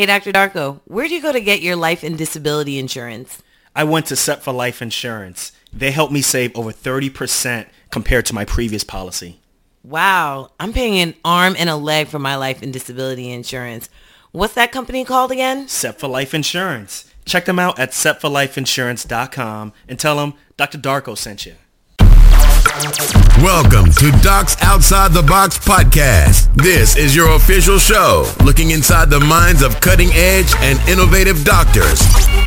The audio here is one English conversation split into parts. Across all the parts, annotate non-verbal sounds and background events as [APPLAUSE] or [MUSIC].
Hey, Dr. Darko, where do you go to get your life and disability insurance? I went to Set for Life Insurance. They helped me save over 30% compared to my previous policy. Wow, I'm paying an arm and a leg for my life and disability insurance. What's that company called again? Set for Life Insurance. Check them out at setforlifeinsurance.com and tell them Dr. Darko sent you. Welcome to Docs Outside the Box podcast. This is your official show looking inside the minds of cutting edge and innovative doctors.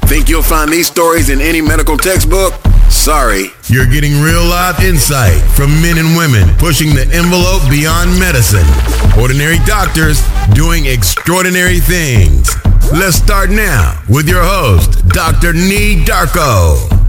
Think you'll find these stories in any medical textbook? Sorry, you're getting real life insight from men and women pushing the envelope beyond medicine. Ordinary doctors doing extraordinary things. Let's start now with your host, Dr. Nii Darko.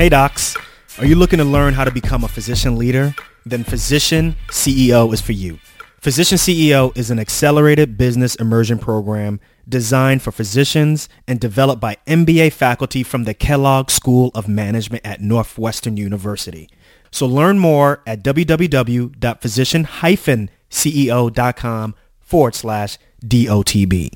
Hey docs, are you looking to learn how to become a physician leader? Then Physician CEO is for you. Physician CEO is an accelerated business immersion program designed for physicians and developed by MBA faculty from the Kellogg School of Management at Northwestern University. So learn more at www.physician-ceo.com forward slash DOTB.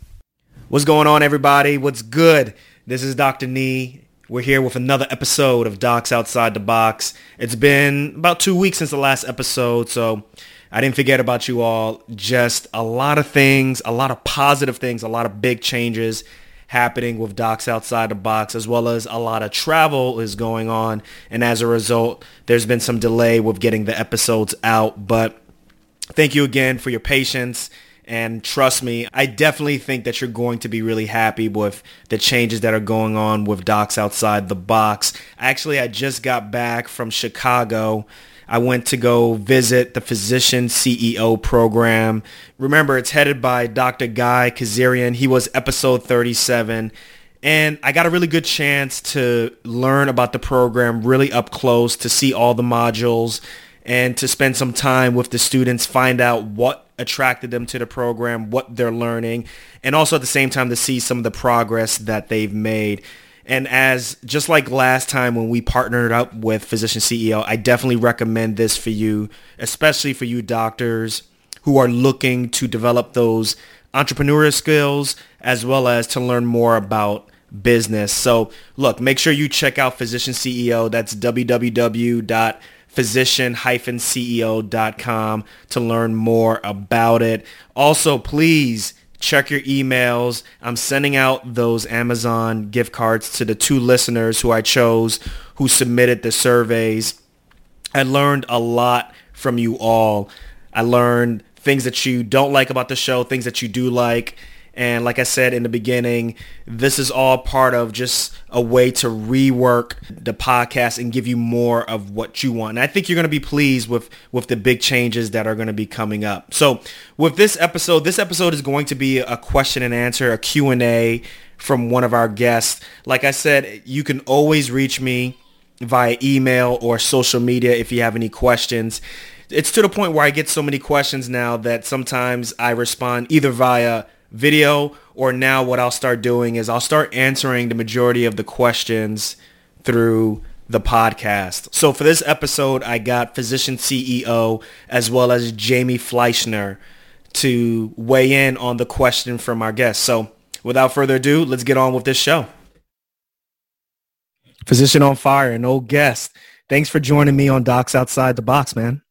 What's going on, everybody? What's good? This is Dr. Nii we're here with another episode of Docs Outside the Box. It's been about two weeks since the last episode, so I didn't forget about you all. Just a lot of things, a lot of positive things, a lot of big changes happening with Docs Outside the Box, as well as a lot of travel is going on. And as a result, there's been some delay with getting the episodes out. But thank you again for your patience and trust me, I definitely think that you're going to be really happy with the changes that are going on with Docs Outside the Box. Actually, I just got back from Chicago. I went to go visit the Physician CEO program. Remember, it's headed by Dr. Guy Kazarian. He was episode 37. And I got a really good chance to learn about the program really up close, to see all the modules, and to spend some time with the students, find out what attracted them to the program, what they're learning, and also at the same time to see some of the progress that they've made. And as just like last time when we partnered up with Physician CEO, I definitely recommend this for you, especially for you doctors who are looking to develop those entrepreneurial skills as well as to learn more about business. So look, make sure you check out Physician CEO. That's www physician-ceo.com to learn more about it. Also, please check your emails. I'm sending out those Amazon gift cards to the two listeners who I chose who submitted the surveys. I learned a lot from you all. I learned things that you don't like about the show, things that you do like. And like I said in the beginning, this is all part of just a way to rework the podcast and give you more of what you want. And I think you're going to be pleased with, with the big changes that are going to be coming up. So with this episode, this episode is going to be a question and answer, a Q&A from one of our guests. Like I said, you can always reach me via email or social media if you have any questions it's to the point where I get so many questions now that sometimes I respond either via video or now what I'll start doing is I'll start answering the majority of the questions through the podcast. So for this episode, I got Physician CEO as well as Jamie Fleischner to weigh in on the question from our guest. So without further ado, let's get on with this show. Physician on fire, an old guest. Thanks for joining me on Docs Outside the Box, man.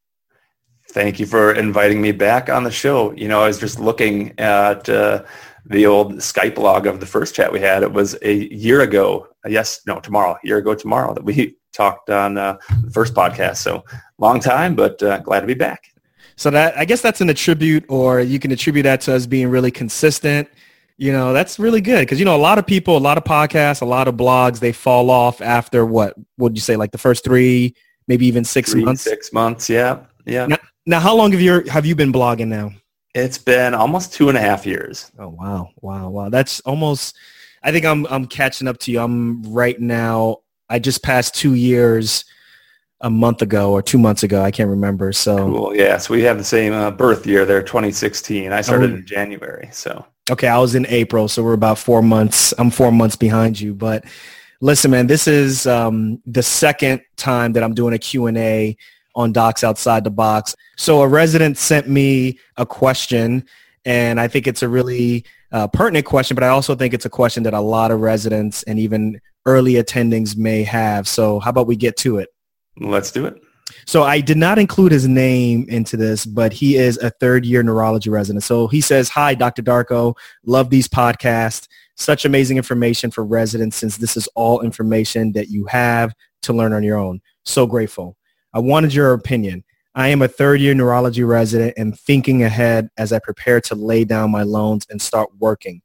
Thank you for inviting me back on the show. You know, I was just looking at uh, the old Skype log of the first chat we had. It was a year ago. Yes, no, tomorrow. A year ago tomorrow that we [LAUGHS] talked on uh, the first podcast. So long time, but uh, glad to be back. So that I guess that's an attribute, or you can attribute that to us being really consistent. You know, that's really good because you know a lot of people, a lot of podcasts, a lot of blogs, they fall off after what would you say, like the first three, maybe even six three, months. Six months, yeah, yeah. Now, now, how long have you have you been blogging now? It's been almost two and a half years. Oh wow, wow, wow! That's almost. I think I'm I'm catching up to you. I'm right now. I just passed two years a month ago or two months ago. I can't remember. So cool. Yeah. So we have the same uh, birth year there, 2016. I started oh. in January. So okay, I was in April, so we're about four months. I'm four months behind you, but listen, man, this is um, the second time that I'm doing a Q and A on Docs Outside the Box. So a resident sent me a question, and I think it's a really uh, pertinent question, but I also think it's a question that a lot of residents and even early attendings may have. So how about we get to it? Let's do it. So I did not include his name into this, but he is a third year neurology resident. So he says, hi, Dr. Darko. Love these podcasts. Such amazing information for residents since this is all information that you have to learn on your own. So grateful. I wanted your opinion. I am a third year neurology resident and thinking ahead as I prepare to lay down my loans and start working.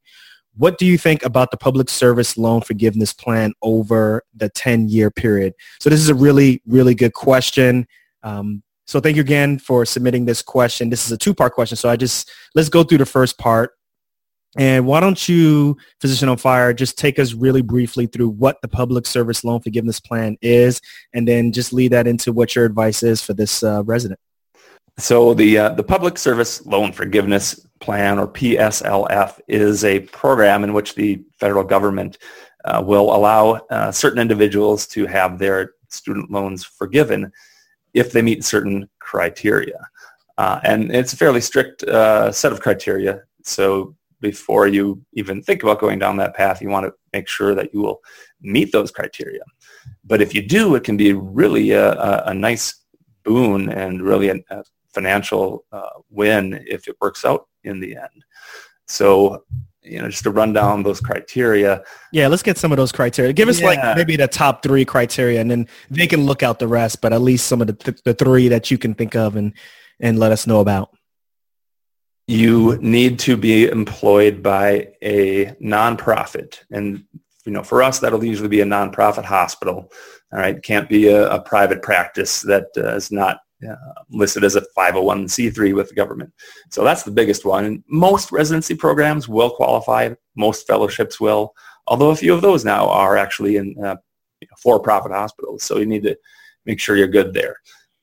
What do you think about the public service loan forgiveness plan over the 10-year period? So this is a really, really good question. Um, so thank you again for submitting this question. This is a two-part question. So I just, let's go through the first part. And why don't you, Physician on Fire, just take us really briefly through what the public service loan forgiveness plan is, and then just lead that into what your advice is for this uh, resident. So the uh, the Public Service Loan Forgiveness Plan, or PSLF, is a program in which the federal government uh, will allow uh, certain individuals to have their student loans forgiven if they meet certain criteria. Uh, and it's a fairly strict uh, set of criteria. So before you even think about going down that path, you want to make sure that you will meet those criteria. But if you do, it can be really a, a, nice boon and really a, a financial uh, win if it works out in the end. So, you know, just to run down those criteria. Yeah, let's get some of those criteria. Give us yeah. like maybe the top three criteria, and then they can look out the rest. But at least some of the th- the three that you can think of and and let us know about. You need to be employed by a nonprofit, and you know, for us, that'll usually be a nonprofit hospital. All right, can't be a, a private practice that uh, is not uh, listed as a 501c3 with the government. So that's the biggest one. And most residency programs will qualify. Most fellowships will, although a few of those now are actually in uh, for-profit hospitals. So you need to make sure you're good there.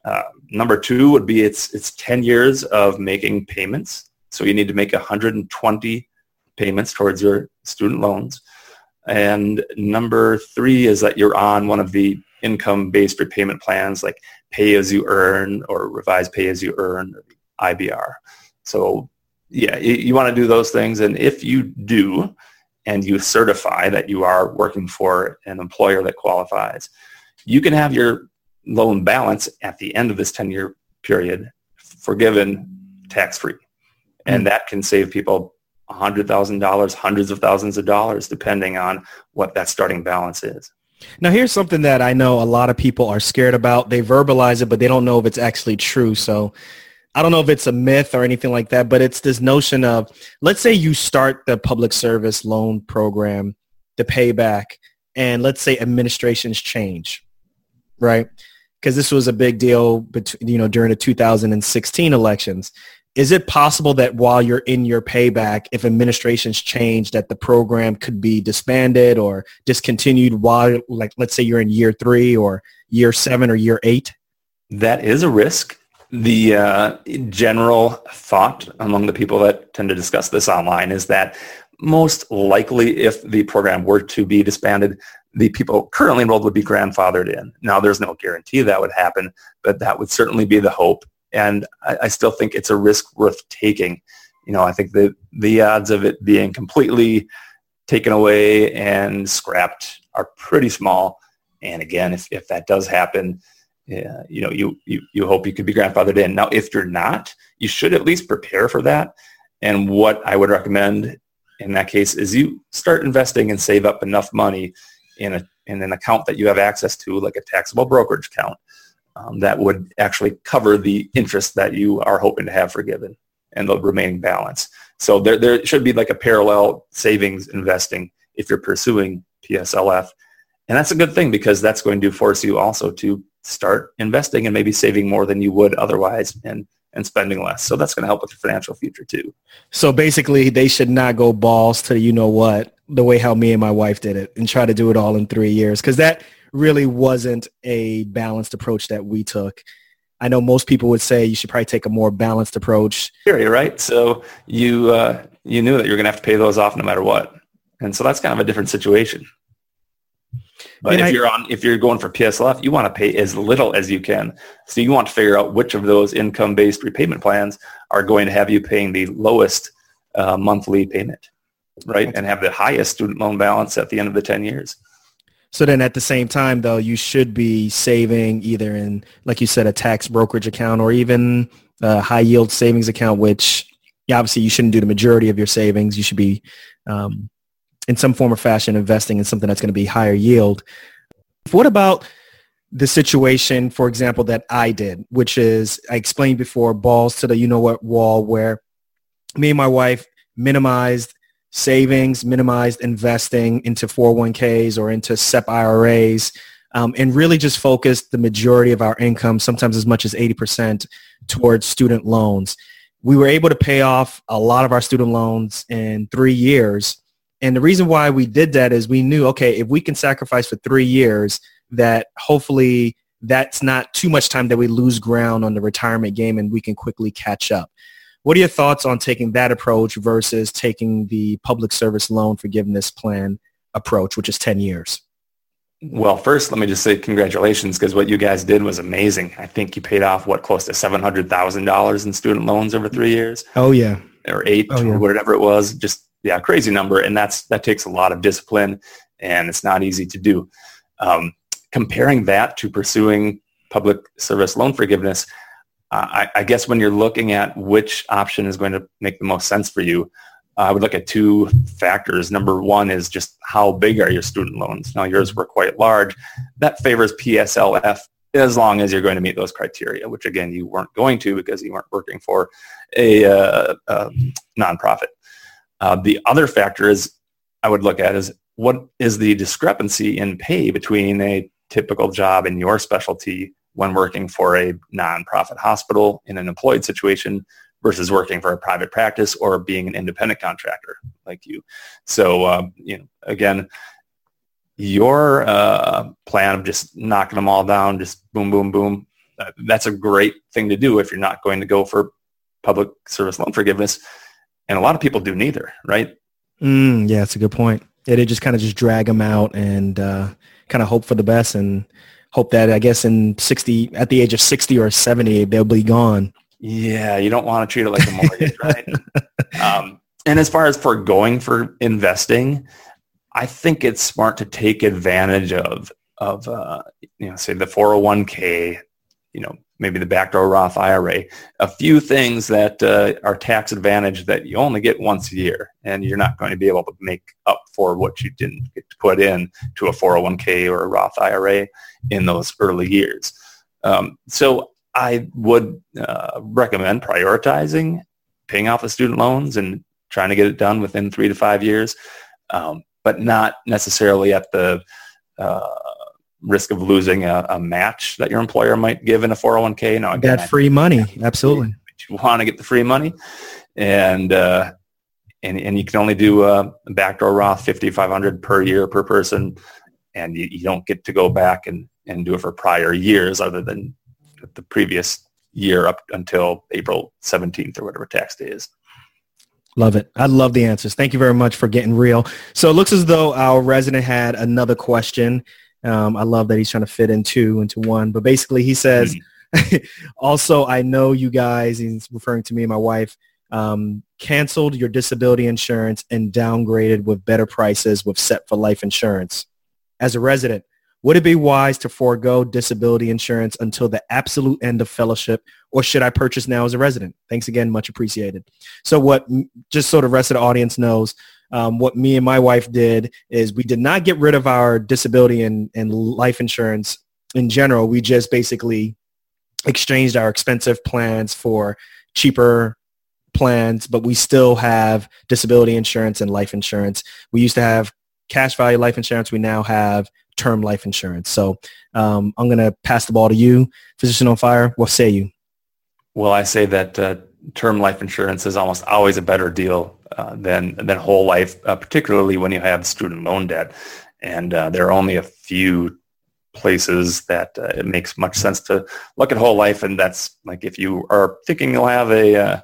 Uh, number two would be it's, it's 10 years of making payments. So you need to make 120 payments towards your student loans. And number three is that you're on one of the income-based repayment plans like pay as you earn or revise pay as you earn IBR. So yeah, you, you want to do those things. And if you do, and you certify that you are working for an employer that qualifies, you can have your loan balance at the end of this 10-year period forgiven tax-free. And mm. that can save people $100,000, hundreds of thousands of dollars, depending on what that starting balance is. Now, here's something that I know a lot of people are scared about. They verbalize it, but they don't know if it's actually true. So I don't know if it's a myth or anything like that, but it's this notion of, let's say you start the public service loan program, the payback, and let's say administrations change, right? Because this was a big deal, between, you know, during the 2016 elections is it possible that while you're in your payback, if administrations change, that the program could be disbanded or discontinued while, like, let's say you're in year three or year seven or year eight? That is a risk. The uh, general thought among the people that tend to discuss this online is that most likely if the program were to be disbanded, the people currently enrolled would be grandfathered in. Now, there's no guarantee that would happen, but that would certainly be the hope and I, I still think it's a risk worth taking. You know, I think the the odds of it being completely taken away and scrapped are pretty small. And again, if, if that does happen, yeah, you know, you, you, you hope you could be grandfathered in. Now, if you're not, you should at least prepare for that. And what I would recommend in that case is you start investing and save up enough money in, a, in an account that you have access to, like a taxable brokerage account, um, that would actually cover the interest that you are hoping to have forgiven and the remaining balance. So there, there should be like a parallel savings investing if you're pursuing PSLF. And that's a good thing because that's going to force you also to start investing and maybe saving more than you would otherwise and, and spending less. So that's going to help with your financial future too. So basically they should not go balls to you know what the way how me and my wife did it and try to do it all in three years because that really wasn't a balanced approach that we took. I know most people would say you should probably take a more balanced approach. Sure, right. So you uh, you knew that you're going to have to pay those off no matter what, and so that's kind of a different situation. But And if I- you're on, if you're going for PSLF, you want to pay as little as you can. So you want to figure out which of those income-based repayment plans are going to have you paying the lowest uh, monthly payment, right? And have the highest student loan balance at the end of the 10 years. So then at the same time, though, you should be saving either in, like you said, a tax brokerage account or even a high yield savings account, which obviously you shouldn't do the majority of your savings. You should be um, in some form or fashion investing in something that's going to be higher yield. What about the situation, for example, that I did, which is I explained before, balls to the you know what wall, where me and my wife minimized savings, minimized investing into 401ks or into SEP IRAs, um, and really just focused the majority of our income, sometimes as much as 80%, towards student loans. We were able to pay off a lot of our student loans in three years. And the reason why we did that is we knew, okay, if we can sacrifice for three years, that hopefully that's not too much time that we lose ground on the retirement game and we can quickly catch up. What are your thoughts on taking that approach versus taking the public service loan forgiveness plan approach, which is 10 years? Well, first, let me just say congratulations because what you guys did was amazing. I think you paid off what close to seven hundred thousand dollars in student loans over three years, Oh, yeah. or eight, Oh, yeah. or whatever it was. Just yeah, crazy number, and that's that takes a lot of discipline, and it's not easy to do. Um, comparing that to pursuing public service loan forgiveness, I, I guess when you're looking at which option is going to make the most sense for you, I would look at two factors. Number one is just how big are your student loans? Now yours were quite large. That favors PSLF as long as you're going to meet those criteria, which again you weren't going to because you weren't working for a, uh, a nonprofit. Uh, the other factor is I would look at is what is the discrepancy in pay between a typical job in your specialty when working for a nonprofit hospital in an employed situation versus working for a private practice or being an independent contractor like you. So, um, you know, again, your uh, plan of just knocking them all down, just boom, boom, boom, uh, that's a great thing to do if you're not going to go for public service loan forgiveness. And a lot of people do neither, right? Mm, yeah, that's a good point. Yeah, they just kind of just drag them out and uh, kind of hope for the best and hope that I guess in 60, at the age of 60 or 70, they'll be gone. Yeah, you don't want to treat it like a mortgage, right? [LAUGHS] Um, and as far as for going for investing, I think it's smart to take advantage of of uh, you know say the 401k, you know maybe the backdoor Roth IRA, a few things that uh, are tax advantage that you only get once a year, and you're not going to be able to make up for what you didn't get to put in to a 401k or a Roth IRA in those early years. Um, so I would uh, recommend prioritizing paying off the student loans and trying to get it done within three to five years, um, but not necessarily at the uh, risk of losing a, a, match that your employer might give in a 401k. Now, again, that free money, absolutely. You want to get the free money, and uh, and and you can only do a backdoor Roth 5,500 per year per person, and you, you don't get to go back and and do it for prior years other than the previous year up until April 17th or whatever tax day is. Love it. I love the answers. Thank you very much for getting real. So it looks as though our resident had another question. Um, I love that he's trying to fit in two into one. But basically he says, mm-hmm. [LAUGHS] also, I know you guys, he's referring to me and my wife, um, canceled your disability insurance and downgraded with better prices with Set for Life insurance. As a resident, would it be wise to forego disability insurance until the absolute end of fellowship, or should I purchase now as a resident? Thanks again, much appreciated. So what, just so the rest of the audience knows, um, what me and my wife did is we did not get rid of our disability and, and life insurance in general. We just basically exchanged our expensive plans for cheaper plans, but we still have disability insurance and life insurance. We used to have cash value life insurance. We now have term life insurance. So um, I'm going to pass the ball to you, Physician on Fire. What say you? Well, I say that uh, term life insurance is almost always a better deal uh, than than whole life, uh, particularly when you have student loan debt. And uh, there are only a few places that uh, it makes much sense to look at whole life, and that's like if you are thinking you'll have a uh,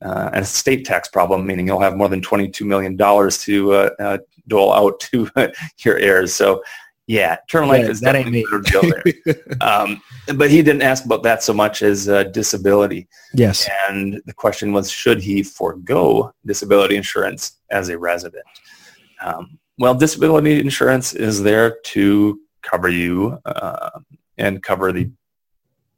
an estate tax problem, meaning you'll have more than $22 million to dole out to [LAUGHS] your heirs. So Yeah, term life Yeah, is that ain't me. deal there. [LAUGHS] um, but he didn't ask about that so much as uh, disability. yes. And the question was, should he forego disability insurance as a resident? Um, well, disability insurance is there to cover you uh, and cover the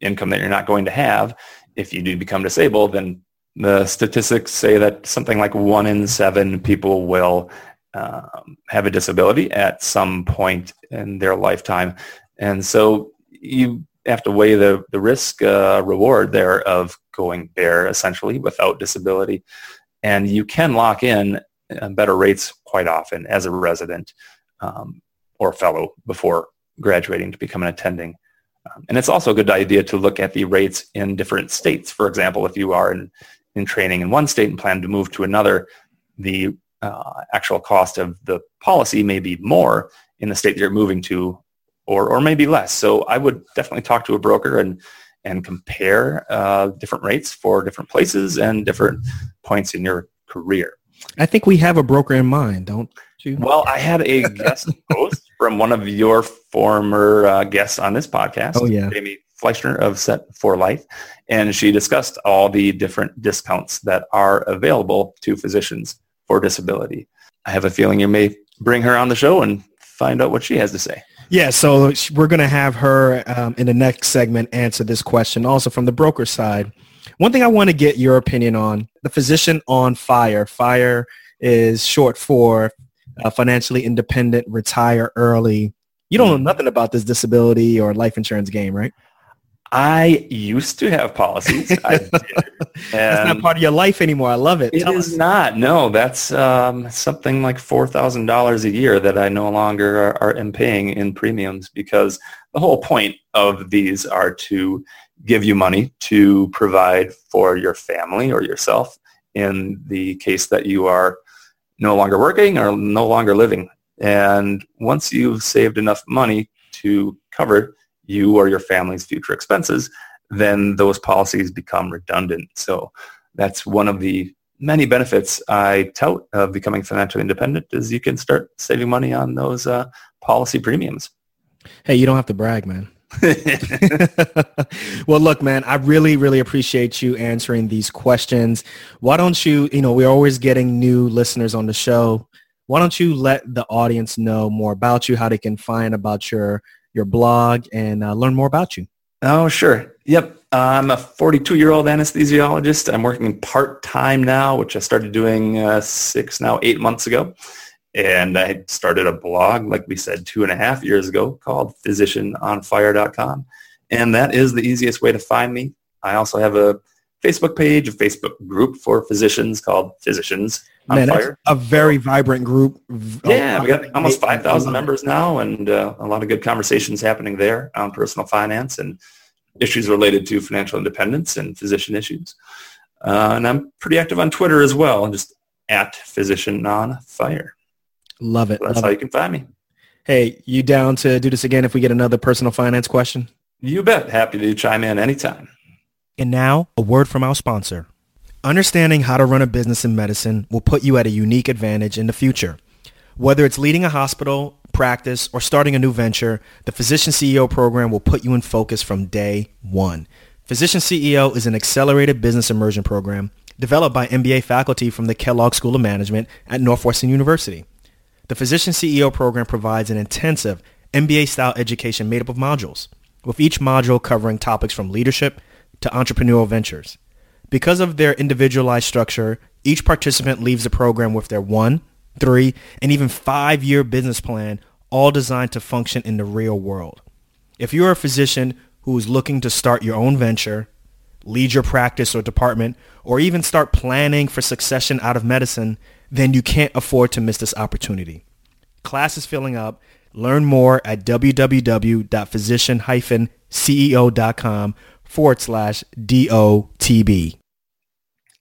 income that you're not going to have. If you do become disabled, then the statistics say that something like one in seven people will um, have a disability at some point in their lifetime. And so you have to weigh the, the risk uh, reward there of going bare essentially without disability. And you can lock in uh, better rates quite often as a resident um, or fellow before graduating to become an attending. Um, and it's also a good idea to look at the rates in different states. For example, if you are in, in training in one state and plan to move to another, the uh, actual cost of the policy may be more in the state that you're moving to or, or maybe less. So I would definitely talk to a broker and, and compare uh, different rates for different places and different points in your career. I think we have a broker in mind, don't you? Well, I had a [LAUGHS] guest host from one of your former uh, guests on this podcast, Oh, yeah. Jamie Fleischner of Set for Life, and she discussed all the different discounts that are available to physicians for disability. I have a feeling you may bring her on the show and find out what she has to say. Yeah, so we're going to have her um, in the next segment answer this question. Also from the broker side, one thing I want to get your opinion on, the physician on FIRE. FIRE is short for uh, financially independent, retire early. You don't know nothing about this disability or life insurance game, right? I used to have policies. I did. [LAUGHS] That's not part of your life anymore. I love it. It Tell is us. not. No, that's um, something like four thousand dollars a year that I no longer are, are am paying in premiums because the whole point of these are to give you money to provide for your family or yourself in the case that you are no longer working or no longer living. And once you've saved enough money to cover you or your family's future expenses, then those policies become redundant. So that's one of the many benefits I tout of becoming financially independent is you can start saving money on those uh, policy premiums. Hey, you don't have to brag, man. [LAUGHS] [LAUGHS] well, look, man, I really, really appreciate you answering these questions. Why don't you, you know, we're always getting new listeners on the show. Why don't you let the audience know more about you, how they can find about your your blog and uh, learn more about you? Oh, sure. Yep. I'm a 42-year-old anesthesiologist. I'm working part-time now, which I started doing uh, six, now eight months ago. And I started a blog, like we said, two and a half years ago called physicianonfire.com. And that is the easiest way to find me. I also have a Facebook page, a Facebook group for physicians called Physicians on Man, that's a very vibrant group. Yeah, we got almost 5,000 members now and uh, a lot of good conversations happening there on personal finance and issues related to financial independence and physician issues. Uh, and I'm pretty active on Twitter as well, just at physician on fire. Love it. That's love how it. you can find me. Hey, you down to do this again if we get another personal finance question? You bet. Happy to chime in anytime. And now, a word from our sponsor. Understanding how to run a business in medicine will put you at a unique advantage in the future. Whether it's leading a hospital, practice, or starting a new venture, the Physician CEO program will put you in focus from day one. Physician CEO is an accelerated business immersion program developed by MBA faculty from the Kellogg School of Management at Northwestern University. The Physician CEO program provides an intensive MBA-style education made up of modules, with each module covering topics from leadership to entrepreneurial ventures. Because of their individualized structure, each participant leaves the program with their one, three, and even five-year business plan, all designed to function in the real world. If you're a physician who is looking to start your own venture, lead your practice or department, or even start planning for succession out of medicine, then you can't afford to miss this opportunity. Class is filling up. Learn more at www.physician-ceo.com forward slash DOTB.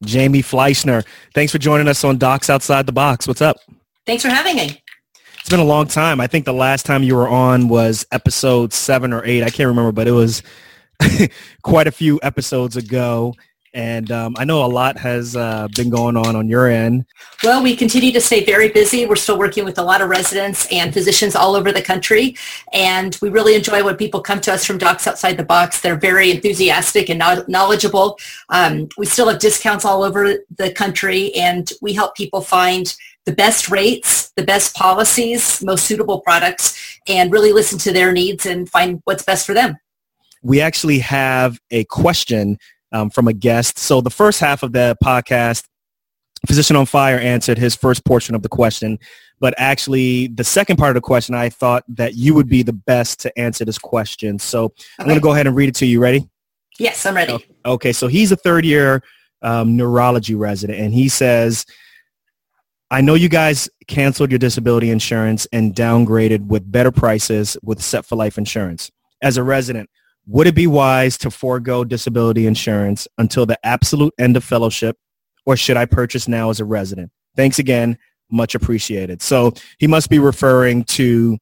Jamie Fleischner, thanks for joining us on Docs Outside the Box. What's up? Thanks for having me. It's been a long time. I think the last time you were on was episode seven or eight. I can't remember, but it was [LAUGHS] quite a few episodes ago. And um, I know a lot has uh, been going on on your end. Well, we continue to stay very busy. We're still working with a lot of residents and physicians all over the country. And we really enjoy when people come to us from Docs Outside the Box. They're very enthusiastic and knowledgeable. Um, we still have discounts all over the country and we help people find the best rates, the best policies, most suitable products, and really listen to their needs and find what's best for them. We actually have a question um, from a guest. So the first half of the podcast, Physician on Fire answered his first portion of the question, but actually the second part of the question, I thought that you would be the best to answer this question. So okay. I'm going to go ahead and read it to you. Ready? Yes, I'm ready. Okay, so he's a third year um, neurology resident, and he says, I know you guys canceled your disability insurance and downgraded with better prices with Set for Life insurance. As a resident, would it be wise to forego disability insurance until the absolute end of fellowship, or should I purchase now as a resident? Thanks again. Much appreciated. So he must be referring to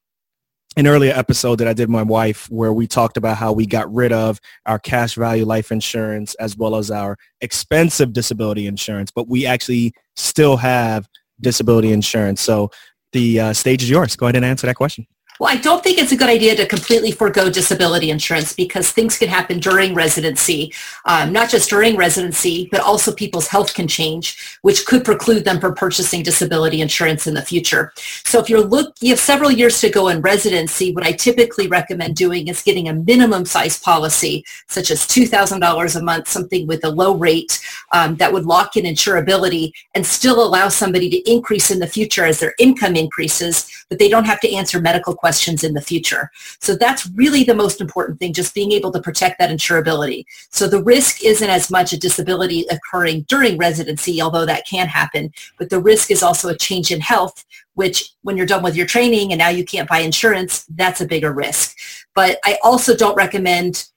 an earlier episode that I did with my wife where we talked about how we got rid of our cash value life insurance as well as our expensive disability insurance, but we actually still have disability insurance. So the uh, stage is yours. Go ahead and answer that question. Well, I don't think it's a good idea to completely forego disability insurance because things can happen during residency, um, not just during residency, but also people's health can change, which could preclude them from purchasing disability insurance in the future. So if you're look, you have several years to go in residency, what I typically recommend doing is getting a minimum size policy, such as $2,000 a month, something with a low rate um, that would lock in insurability and still allow somebody to increase in the future as their income increases, but they don't have to answer medical questions questions in the future. So that's really the most important thing, just being able to protect that insurability. So the risk isn't as much a disability occurring during residency, although that can happen, but the risk is also a change in health, which when you're done with your training and now you can't buy insurance, that's a bigger risk. But I also don't recommend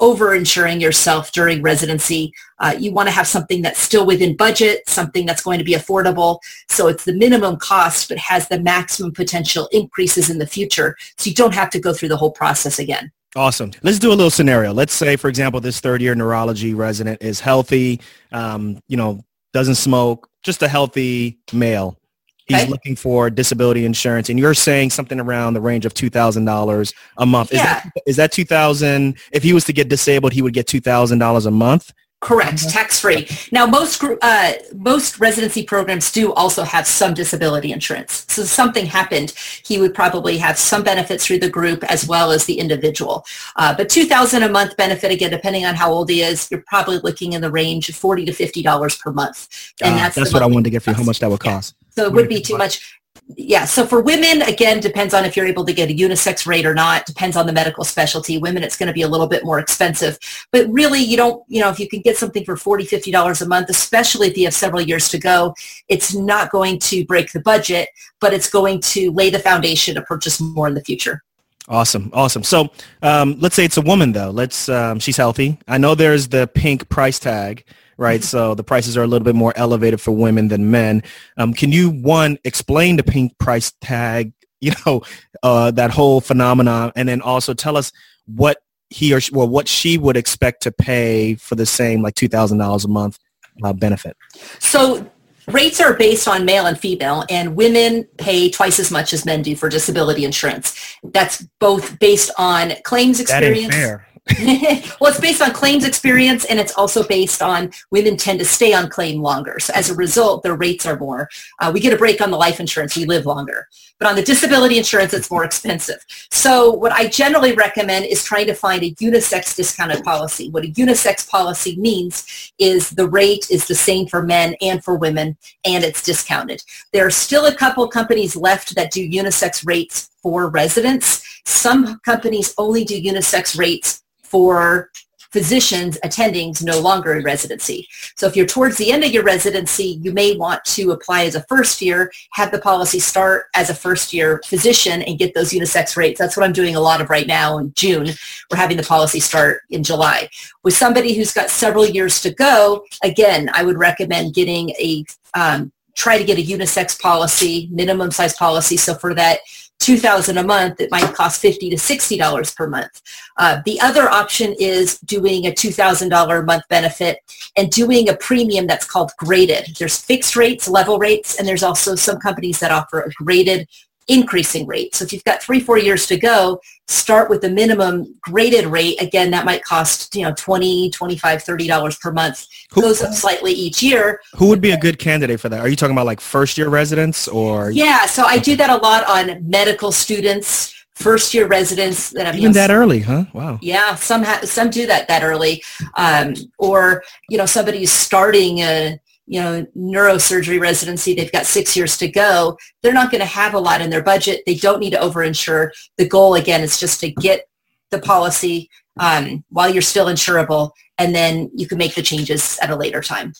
over-insuring yourself during residency. Uh, you want to have something that's still within budget, something that's going to be affordable. So it's the minimum cost, but has the maximum potential increases in the future. So you don't have to go through the whole process again. Awesome. Let's do a little scenario. Let's say, for example, this third year neurology resident is healthy, um, you know, doesn't smoke, just a healthy male. He's okay. looking for disability insurance, and you're saying something around the range of two thousand dollars a month. Is yeah. that is that two thousand? If he was to get disabled, he would get two thousand dollars a month. Correct, mm-hmm. tax free. Now, most uh, most residency programs do also have some disability insurance. So, if something happened, he would probably have some benefits through the group as well as the individual. Uh, but two thousand a month benefit again, depending on how old he is, you're probably looking in the range of forty to fifty dollars per month. And uh, that's that's what I wanted to get for you. How much that would cost? Yeah. So it would be too much yeah so for women again depends on if you're able to get a unisex rate or not depends on the medical specialty women it's going to be a little bit more expensive but really you don't you know if you can get something for 40 50 dollars a month especially if you have several years to go it's not going to break the budget but it's going to lay the foundation to purchase more in the future Awesome, awesome. So um, let's say it's a woman though. Let's um, she's healthy. I know there's the pink price tag, right? so the prices are a little bit more elevated for women than men. Um, can you, one, explain the pink price tag, you [LAUGHS] know, uh, that whole phenomenon, and then also tell us what he or she, well, what she would expect to pay for the same like $2,000 a month uh, benefit? So rates are based on male and female and women pay twice as much as men do for disability insurance. That's both based on claims experience. That ain't fair. [LAUGHS] well, it's based on claims experience and it's also based on women tend to stay on claim longer. So as a result, their rates are more. Uh, we get a break on the life insurance, we live longer. But on the disability insurance, it's more expensive. So what I generally recommend is trying to find a unisex discounted policy. What a unisex policy means is the rate is the same for men and for women and it's discounted. There are still a couple companies left that do unisex rates for residents. Some companies only do unisex rates for physicians attendings no longer in residency. So if you're towards the end of your residency, you may want to apply as a first year, have the policy start as a first year physician and get those unisex rates. That's what I'm doing a lot of right now in June. We're having the policy start in July. With somebody who's got several years to go, again, I would recommend getting a, um, try to get a unisex policy, minimum size policy. So for that 2000 a month, it might cost 50 to $60 per month. Uh, the other option is doing a $2,000 a month benefit and doing a premium that's called graded. There's fixed rates, level rates, and there's also some companies that offer a graded increasing rate. So if you've got three, four years to go, start with the minimum graded rate. Again, that might cost, you know, 20, 25, $30 per month. Who- Goes up slightly each year. Who would be a good candidate for that? Are you talking about like first year residents or Yeah, so I do that a lot on medical students, first year residents that have you even know, that early, huh? Wow. Yeah, some ha- some do that that early, um, or you know somebody who's starting a you know neurosurgery residency. They've got six years to go. They're not going to have a lot in their budget. They don't need to overinsure. The goal again is just to get the policy um, while you're still insurable, and then you can make the changes at a later time.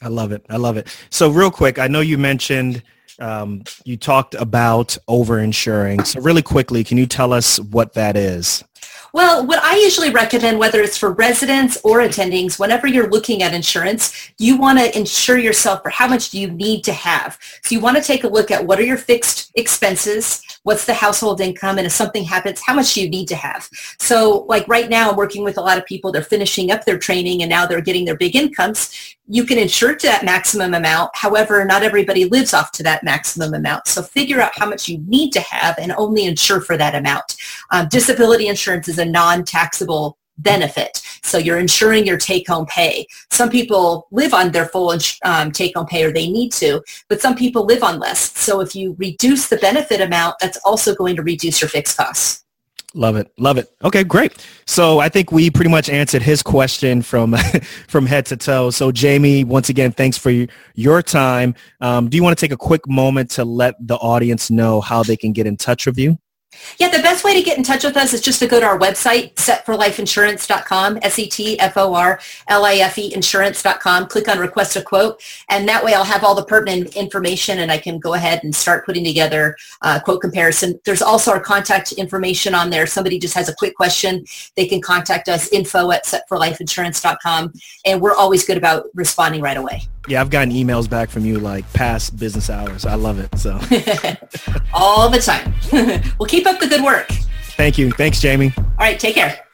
I love it. I love it. So real quick, I know you mentioned um, you talked about overinsuring. So really quickly, can you tell us what that is? Well, what I usually recommend, whether it's for residents or attendings, whenever you're looking at insurance, you want to insure yourself for how much do you need to have. So you want to take a look at what are your fixed expenses, what's the household income, and if something happens, how much do you need to have? So like right now, I'm working with a lot of people, they're finishing up their training and now they're getting their big incomes. You can insure to that maximum amount. However, not everybody lives off to that maximum amount. So figure out how much you need to have and only insure for that amount. Um, disability insurance is a non-taxable benefit. So you're insuring your take-home pay. Some people live on their full um, take-home pay or they need to, but some people live on less. So if you reduce the benefit amount, that's also going to reduce your fixed costs. Love it. Love it. Okay, great. So I think we pretty much answered his question from [LAUGHS] from head to toe. So Jamie, once again, thanks for your time. Um, do you want to take a quick moment to let the audience know how they can get in touch with you? Yeah, the best way to get in touch with us is just to go to our website, setforlifeinsurance.com, S-E-T-F-O-R-L-I-F-E insurance.com. Click on request a quote, and that way I'll have all the pertinent information and I can go ahead and start putting together a quote comparison. There's also our contact information on there. Somebody just has a quick question, they can contact us, info at setforlifeinsurance.com, and we're always good about responding right away. Yeah, I've gotten emails back from you like past business hours. I love it. So [LAUGHS] all the time. [LAUGHS] well, keep up the good work. thank you. Thanks, Jamie. All right, take care.